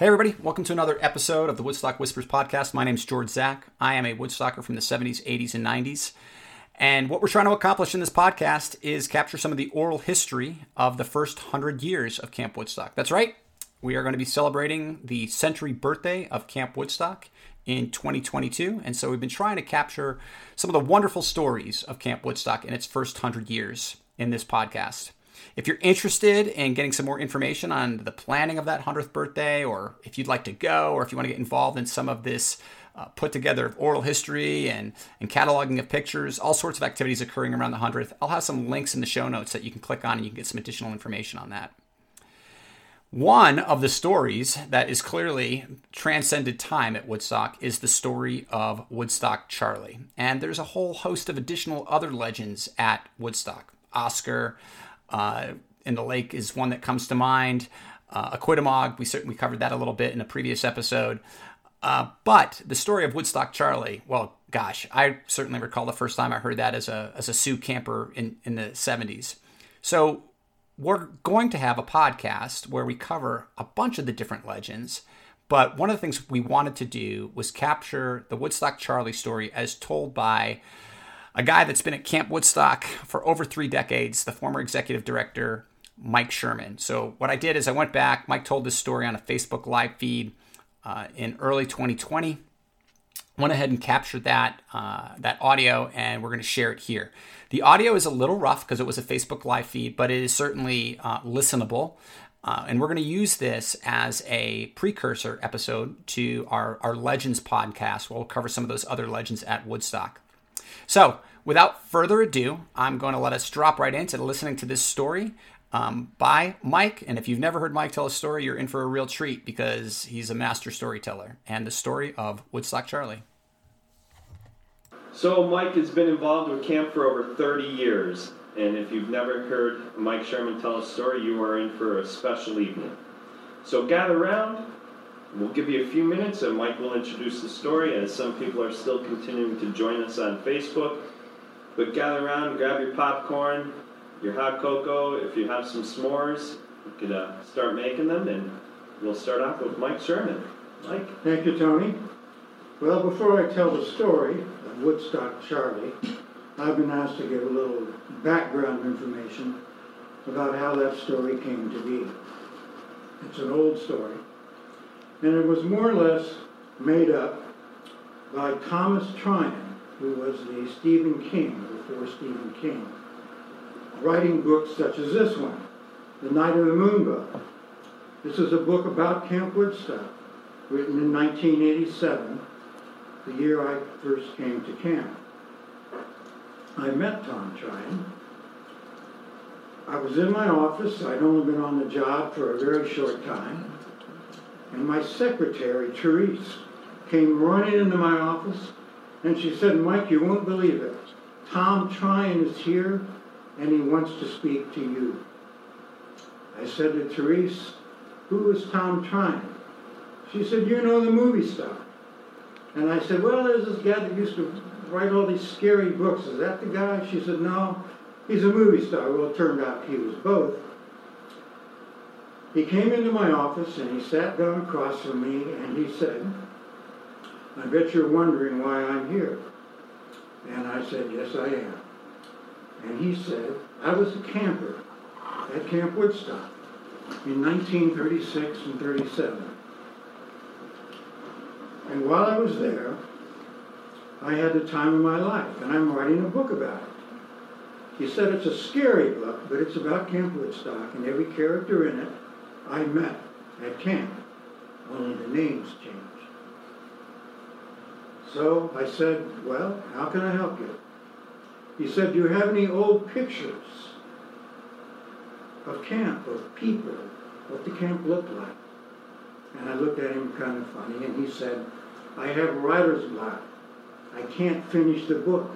Hey, everybody, welcome to another episode of the Woodstock Whispers podcast. My name is George Zach. I am a Woodstocker from the 70s, 80s, and 90s. And what we're trying to accomplish in this podcast is capture some of the oral history of the first 100 years of Camp Woodstock. That's right, we are going to be celebrating the century birthday of Camp Woodstock in 2022. And so we've been trying to capture some of the wonderful stories of Camp Woodstock in its first 100 years in this podcast. If you're interested in getting some more information on the planning of that 100th birthday, or if you'd like to go, or if you want to get involved in some of this uh, put together of oral history and, and cataloging of pictures, all sorts of activities occurring around the 100th, I'll have some links in the show notes that you can click on and you can get some additional information on that. One of the stories that is clearly transcended time at Woodstock is the story of Woodstock Charlie. And there's a whole host of additional other legends at Woodstock. Oscar, uh, in the lake is one that comes to mind. Uh, Aquidamog, we certainly covered that a little bit in a previous episode. Uh, but the story of Woodstock Charlie, well, gosh, I certainly recall the first time I heard that as a as a Sioux camper in in the 70s. So we're going to have a podcast where we cover a bunch of the different legends. But one of the things we wanted to do was capture the Woodstock Charlie story as told by a guy that's been at Camp Woodstock for over three decades, the former executive director, Mike Sherman. So, what I did is I went back, Mike told this story on a Facebook live feed uh, in early 2020. Went ahead and captured that uh, that audio, and we're going to share it here. The audio is a little rough because it was a Facebook live feed, but it is certainly uh, listenable. Uh, and we're going to use this as a precursor episode to our, our Legends podcast. We'll cover some of those other legends at Woodstock. So, without further ado, I'm going to let us drop right into listening to this story um, by Mike. And if you've never heard Mike tell a story, you're in for a real treat because he's a master storyteller. And the story of Woodstock Charlie. So, Mike has been involved with camp for over 30 years. And if you've never heard Mike Sherman tell a story, you are in for a special evening. So, gather around, We'll give you a few minutes and Mike will introduce the story as some people are still continuing to join us on Facebook. But gather around, grab your popcorn, your hot cocoa. If you have some s'mores, you could uh, start making them and we'll start off with Mike Sherman. Mike. Thank you, Tony. Well, before I tell the story of Woodstock Charlie, I've been asked to give a little background information about how that story came to be. It's an old story and it was more or less made up by Thomas Tryon, who was the Stephen King before Stephen King, writing books such as this one, The Night of the Moonbow. This is a book about Camp Woodstock, written in 1987, the year I first came to camp. I met Tom Tryon. I was in my office. I'd only been on the job for a very short time. And my secretary, Therese, came running into my office and she said, Mike, you won't believe it. Tom Tryon is here and he wants to speak to you. I said to Therese, who is Tom Tryon? She said, you know the movie star. And I said, well, there's this guy that used to write all these scary books. Is that the guy? She said, no, he's a movie star. Well, it turned out he was both. He came into my office and he sat down across from me and he said, I bet you're wondering why I'm here. And I said, Yes, I am. And he said, I was a camper at Camp Woodstock in 1936 and 37. And while I was there, I had the time of my life, and I'm writing a book about it. He said it's a scary book, but it's about Camp Woodstock, and every character in it I met at camp. Only the names changed. So I said, well, how can I help you? He said, do you have any old pictures of camp, of people, what the camp looked like? And I looked at him kind of funny, and he said, I have writer's block. I can't finish the book.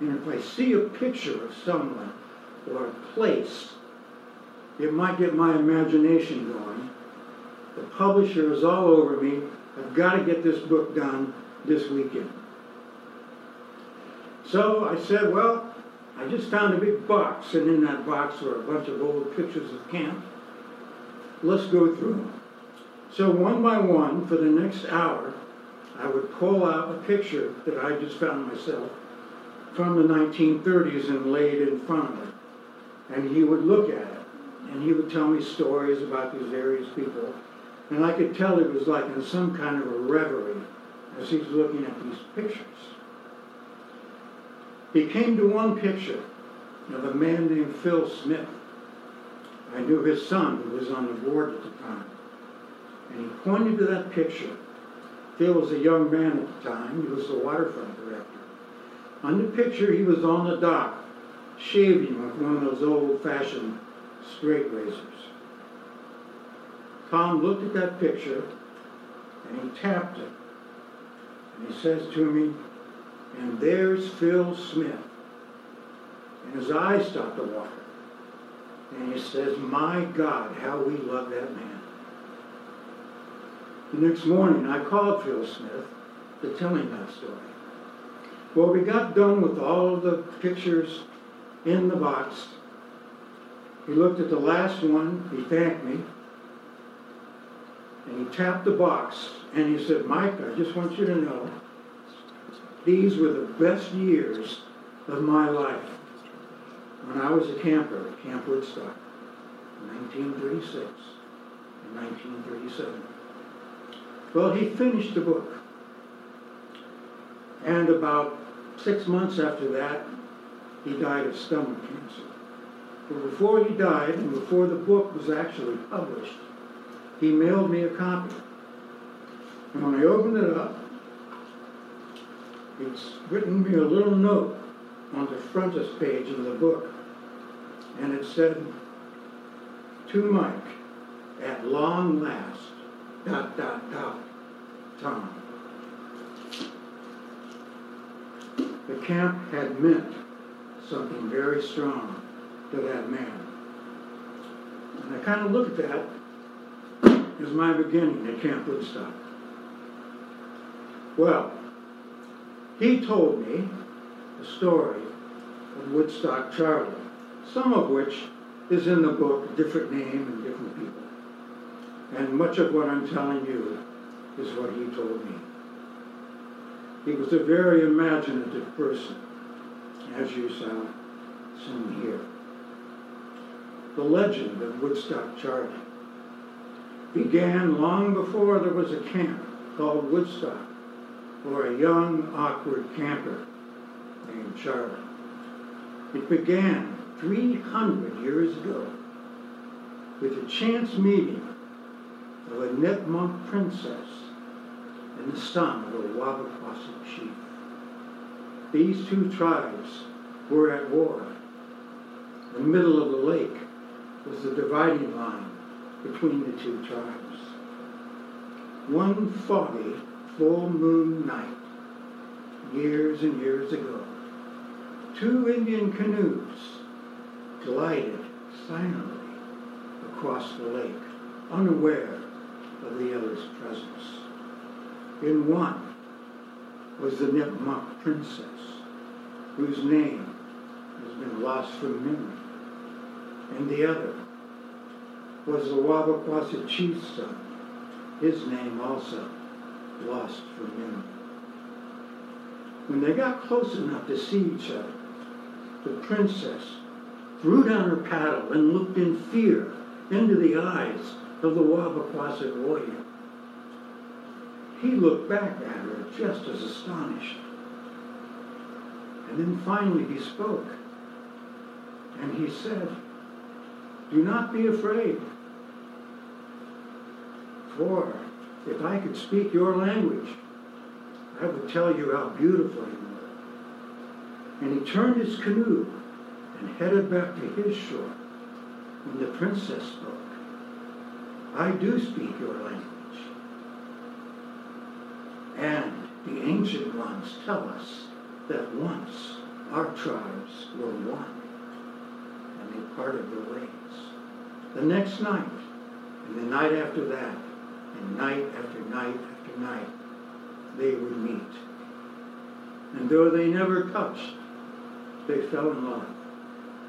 And if I see a picture of someone or a place it might get my imagination going. The publisher is all over me. I've got to get this book done this weekend. So I said, well, I just found a big box, and in that box were a bunch of old pictures of camp. Let's go through them. So one by one, for the next hour, I would pull out a picture that I just found myself from the 1930s and lay it in front of him. And he would look at it, and he would tell me stories about these various people. And I could tell he was like in some kind of a reverie as he was looking at these pictures. He came to one picture of a man named Phil Smith. I knew his son, who was on the board at the time. And he pointed to that picture. Phil was a young man at the time. He was the waterfront director. On the picture, he was on the dock, shaving with one of those old-fashioned straight razors. Tom looked at that picture, and he tapped it. And he says to me, and there's Phil Smith. And his eyes start to water. And he says, My God, how we love that man. The next morning, I called Phil Smith to tell him that story. Well, we got done with all the pictures in the box. He looked at the last one, he thanked me, and he tapped the box, and he said, Mike, I just want you to know, these were the best years of my life when I was a camper at Camp Woodstock 1936 and 1937. Well, he finished the book. And about six months after that, he died of stomach cancer. But before he died, and before the book was actually published, he mailed me a copy. And when I opened it up, it's written me a little note on the frontispiece page of the book. And it said, To Mike, at long last, dot, dot, dot, Tom. The camp had meant something very strong to that man. And I kind of look at that as my beginning at Camp Woodstock. Well, he told me the story of Woodstock Charlie, some of which is in the book, different name and different people. And much of what I'm telling you is what he told me. He was a very imaginative person, as you saw soon here. The legend of Woodstock Charlie began long before there was a camp called Woodstock or a young, awkward camper named Charlie. It began 300 years ago with a chance meeting of a Nipmuc princess and the son of a Wabauquosac chief. These two tribes were at war. In the middle of the lake was the dividing line between the two tribes. One foggy full moon night, years and years ago, two Indian canoes glided silently across the lake, unaware of the other's presence. In one was the Nipmuc princess, whose name has been lost from memory, and the other was the Wabauquosac chief's son, his name also lost from memory. When they got close enough to see each other, the princess threw down her paddle and looked in fear into the eyes of the Wabauquosac warrior. He looked back at her just as astonished. And then finally he spoke. And he said, Do not be afraid. For if I could speak your language, I would tell you how beautiful you are. And he turned his canoe and headed back to his shore when the princess spoke. I do speak your language. And the ancient ones tell us that once our tribes were one and they parted their ways. The next night, and the night after that, and night after night after night, they would meet. And though they never touched, they fell in love,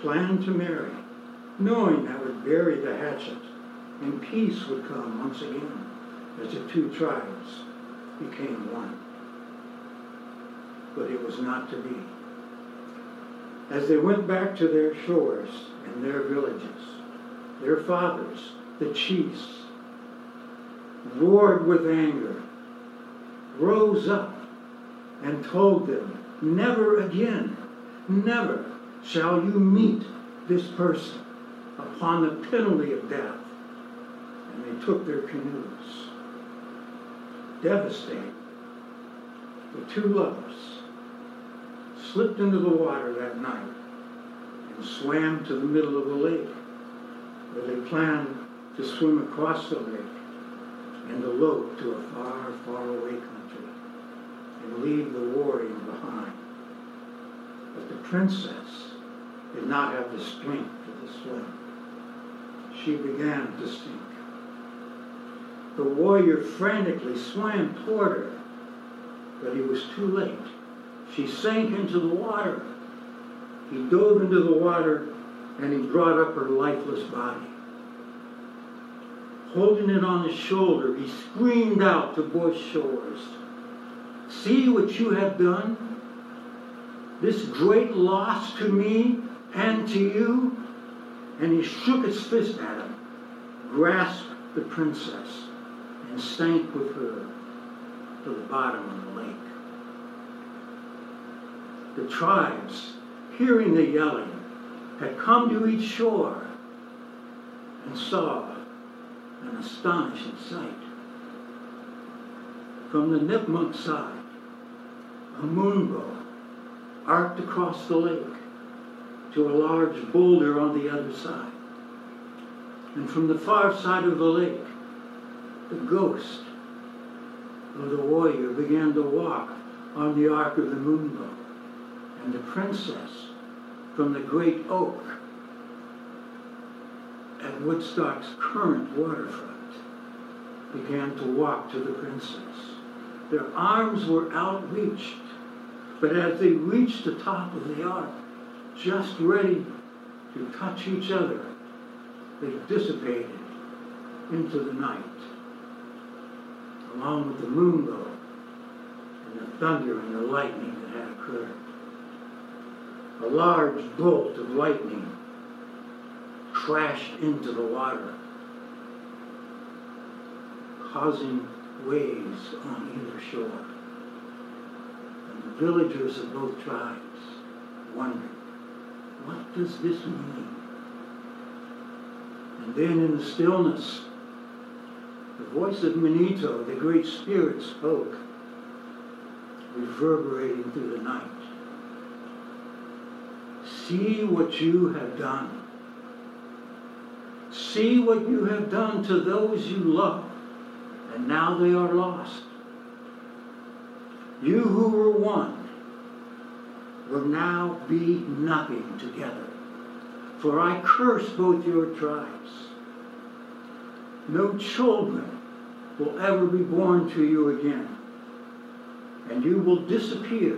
planned to marry, knowing that would bury the hatchet and peace would come once again. as the two tribes became one. But it was not to be. As they went back to their shores and their villages, their fathers, the chiefs, roared with anger, rose up and told them, Never again, never shall you meet this person upon the penalty of death. And they took their canoes. Devastated, the two lovers slipped into the water that night and swam to the middle of the lake, where they planned to swim across the lake and elope to a far, far away country and leave the warrior behind. But the princess did not have the strength the swim. She began to sink. The warrior frantically swam toward her, but he was too late. She sank into the water. He dove into the water and he brought up her lifeless body. Holding it on his shoulder, he screamed out to both shores, See what you have done? This great loss to me and to you. And he shook his fist at him, grasped the princess, and sank with her to the bottom of the lake. The tribes, hearing the yelling, had come to each shore and saw an astonishing sight. From the Nipmuc side, a moonbow arced across the lake to a large boulder on the other side. And from the far side of the lake, the ghost of the warrior began to walk on the arc of the moonbow. And the princess from the great oak at Woodstock's current waterfront began to walk to the princess. Their arms were outreached, but as they reached the top of the arc, just ready to touch each other, they dissipated into the night, along with the moonbow and the thunder and the lightning that had occurred. A large bolt of lightning crashed into the water, causing waves on either shore. And the villagers of both tribes wondered, what does this mean? And then in the stillness, the voice of Manito, the great spirit, spoke, reverberating through the night. See what you have done. See what you have done to those you love, and now they are lost. You who were one will now be nothing together. For I curse both your tribes. No children will ever be born to you again, and you will disappear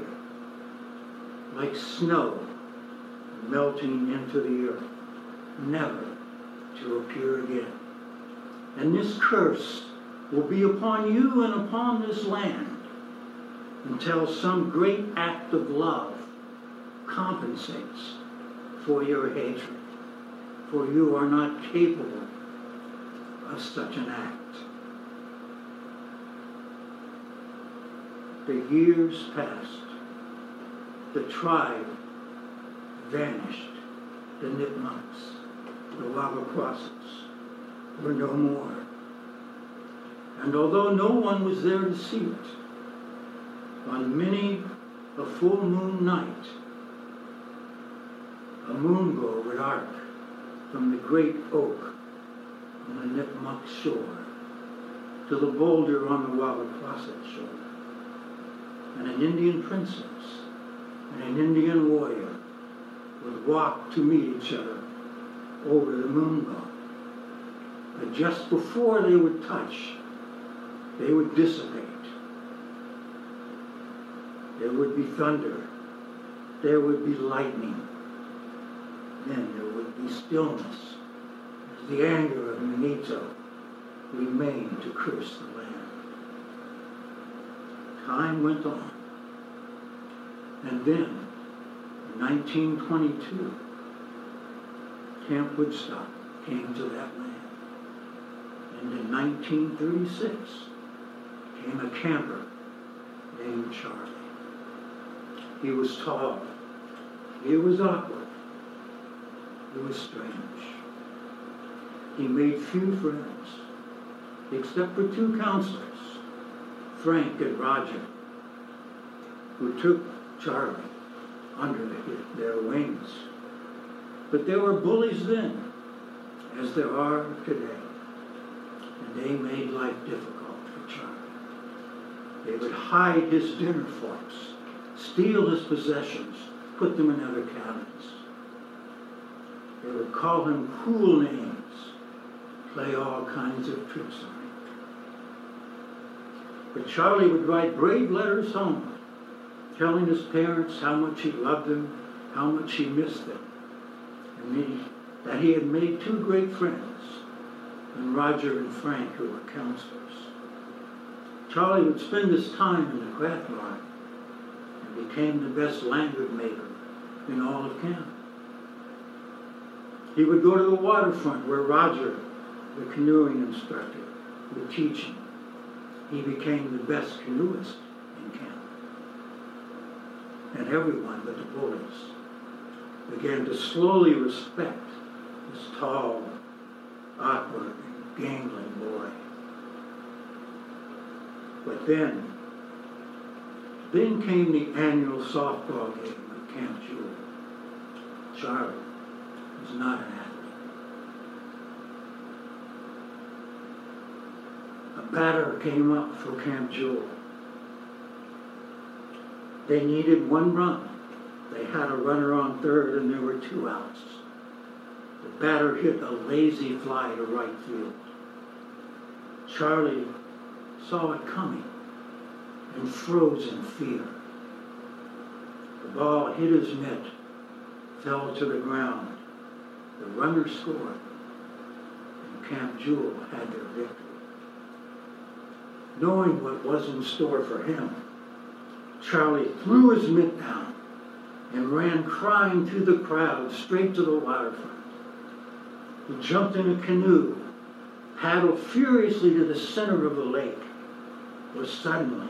like snow melting into the earth, never to appear again. And this curse will be upon you and upon this land until some great act of love compensates for your hatred, for you are not capable of such an act. The years passed. The tribe vanished. The Nipmucs, the Wauwakwasis, were no more. And although no one was there to see it, on many a full moon night, a moonbow would arc from the great oak on the Nipmuc shore to the boulder on the Wabbaquasset shore. And an Indian princess and an Indian warrior would walk to meet each other over the moonbow. But just before they would touch, they would dissipate. There would be thunder. There would be lightning. Then there would be stillness as the anger of Manito remained to curse the land. Time went on. And then, 1922, Camp Woodstock came to that land. And in 1936 came a camper named Charlie. He was tall. He was awkward. He was strange. He made few friends, except for two counselors, Frank and Roger, who took Charlie under their wings. But there were bullies then, as there are today, and they made life difficult for Charlie. They would hide his dinner forks, steal his possessions, put them in other cabins. They would call him cruel names, play all kinds of tricks on him. But Charlie would write brave letters home telling his parents how much he loved them, how much he missed them, and that he had made two great friends, and Roger and Frank, who were counselors. Charlie would spend his time in the craft bar and became the best lanyard maker in all of camp. He would go to the waterfront where Roger, the canoeing instructor, would teach him. He became the best canoeist and everyone but the boys began to slowly respect this tall, awkward, gangling boy. But then, then came the annual softball game at Camp Jewell. Charlie was not an athlete. A batter came up for Camp Jewell they needed one run. They had a runner on third and there were two outs. The batter hit a lazy fly to right field. Charlie saw it coming and froze in fear. The ball hit his mitt, fell to the ground. The runner scored, and Camp Jewell had their victory. Knowing what was in store for him, Charlie threw his mitt down and ran crying through the crowd straight to the waterfront. He jumped in a canoe, paddled furiously to the center of the lake, where suddenly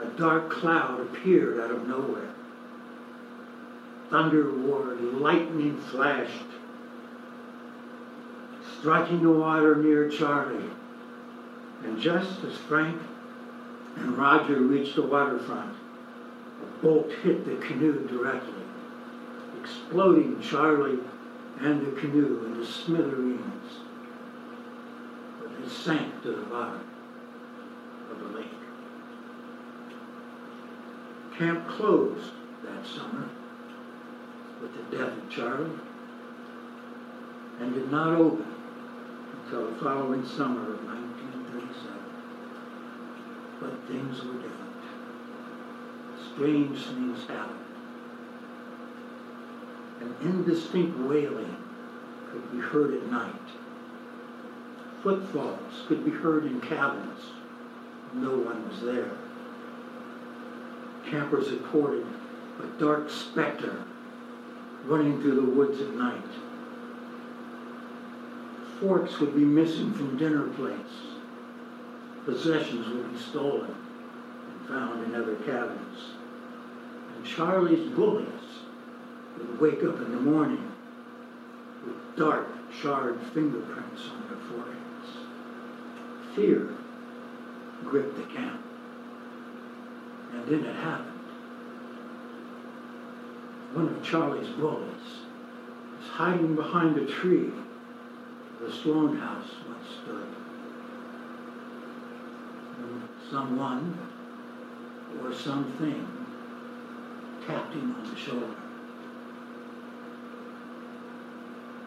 a dark cloud appeared out of nowhere. Thunder roared, lightning flashed, striking the water near Charlie. And just as Frank and Roger reached the waterfront. A bolt hit the canoe directly, exploding Charlie and the canoe into smithereens. But it sank to the bottom of the lake. Camp closed that summer with the death of Charlie and did not open until the following summer of 1937 but things were different. Strange things happened. An indistinct wailing could be heard at night. Footfalls could be heard in cabins. No one was there. Campers reported a dark specter running through the woods at night. Forks would be missing from dinner plates possessions would be stolen and found in other cabins. And Charlie's bullies would wake up in the morning with dark, charred fingerprints on their foreheads. Fear gripped the camp. And then it happened. One of Charlie's bullies was hiding behind a tree where the Sloan house once stood someone or something tapped him on the shoulder.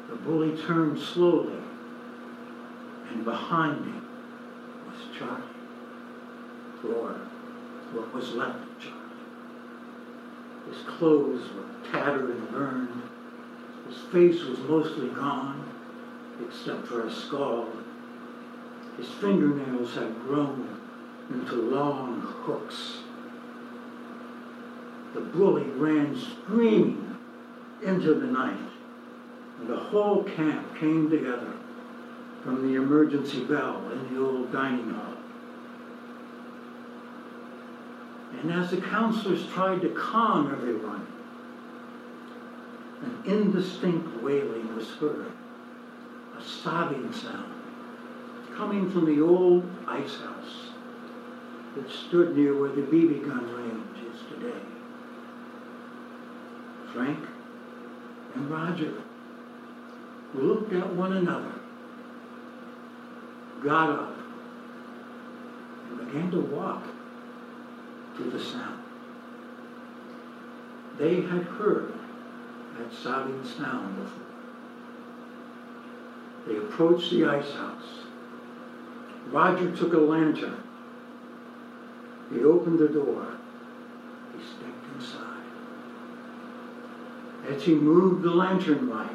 The bully turned slowly, and behind him was Charlie, or what was left of Charlie. His clothes were tattered and burned. His face was mostly gone, except for a scald His fingernails had grown into long hooks. The bully ran screaming into the night, and the whole camp came together from the emergency bell in the old dining hall. And as the counselors tried to calm everyone, an indistinct wailing was heard, a sobbing sound coming from the old ice house that stood near where the BB gun range is today. Frank and Roger looked at one another, got up, and began to walk to the sound. They had heard that sobbing sound before. They approached the ice house. Roger took a lantern. He opened the door. He stepped inside. As he moved the lantern light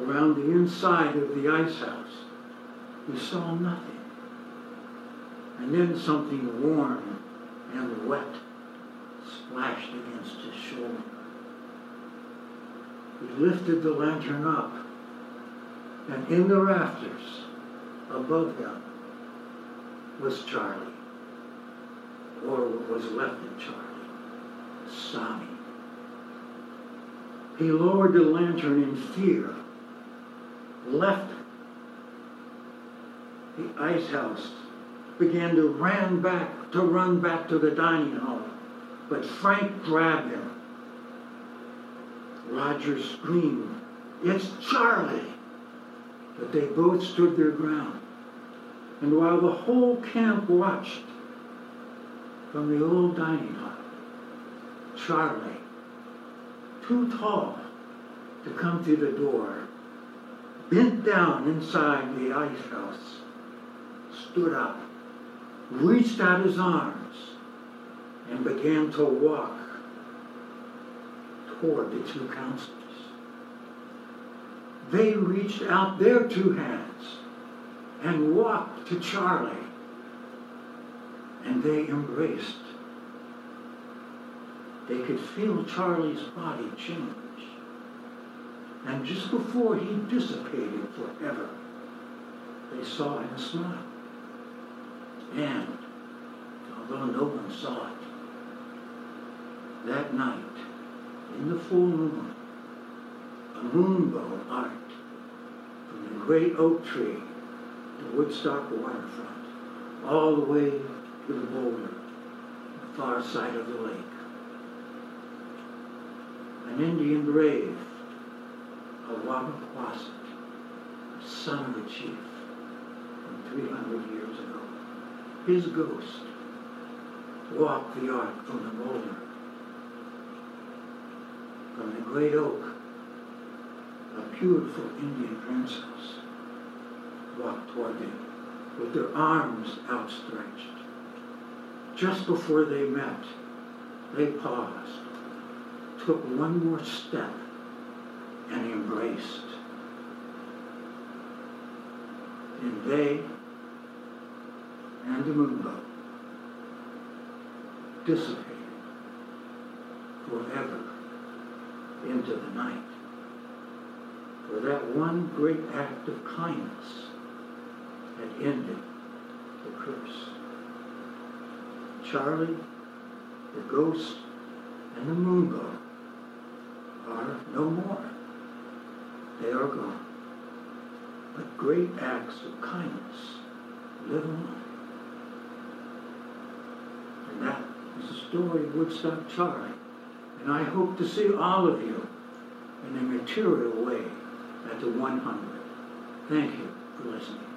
around the inside of the ice house, he saw nothing. And then something warm and wet splashed against his shoulder. He lifted the lantern up, and in the rafters above him was Charlie, or what was left of Charlie, sobbing. He lowered the lantern in fear, left the ice house, began to ran back to run back to the dining hall, but Frank grabbed him. Roger screamed, It's Charlie! But they both stood their ground. And while the whole camp watched from the old dining hall, Charlie, too tall to come through the door, bent down inside the ice house, stood up, reached out his arms, and began to walk toward the two counselors. They reached out their two hands and walked to Charlie, and they embraced. They could feel Charlie's body change. And just before he dissipated forever, they saw him smile. And although no one saw it, that night, in the full moon, a moonbow arced from the great oak tree to Woodstock waterfront, all the way to the boulder, the far side of the lake. An Indian brave, a Wabbaquasset, son of a chief from 300 years ago. His ghost walked the ark from the boulder from the great oak, a beautiful Indian princess walked toward them with their arms outstretched. Just before they met, they paused, took one more step, and embraced. And they and the moonbow dissipated forever into the night. For that one great act of kindness had ended the curse. Charlie, the ghost, and the moonbow are no more. They are gone. But great acts of kindness live on. And that is the story of Woodstock Charlie. And I hope to see all of you in a material way at the 100. Thank you for listening.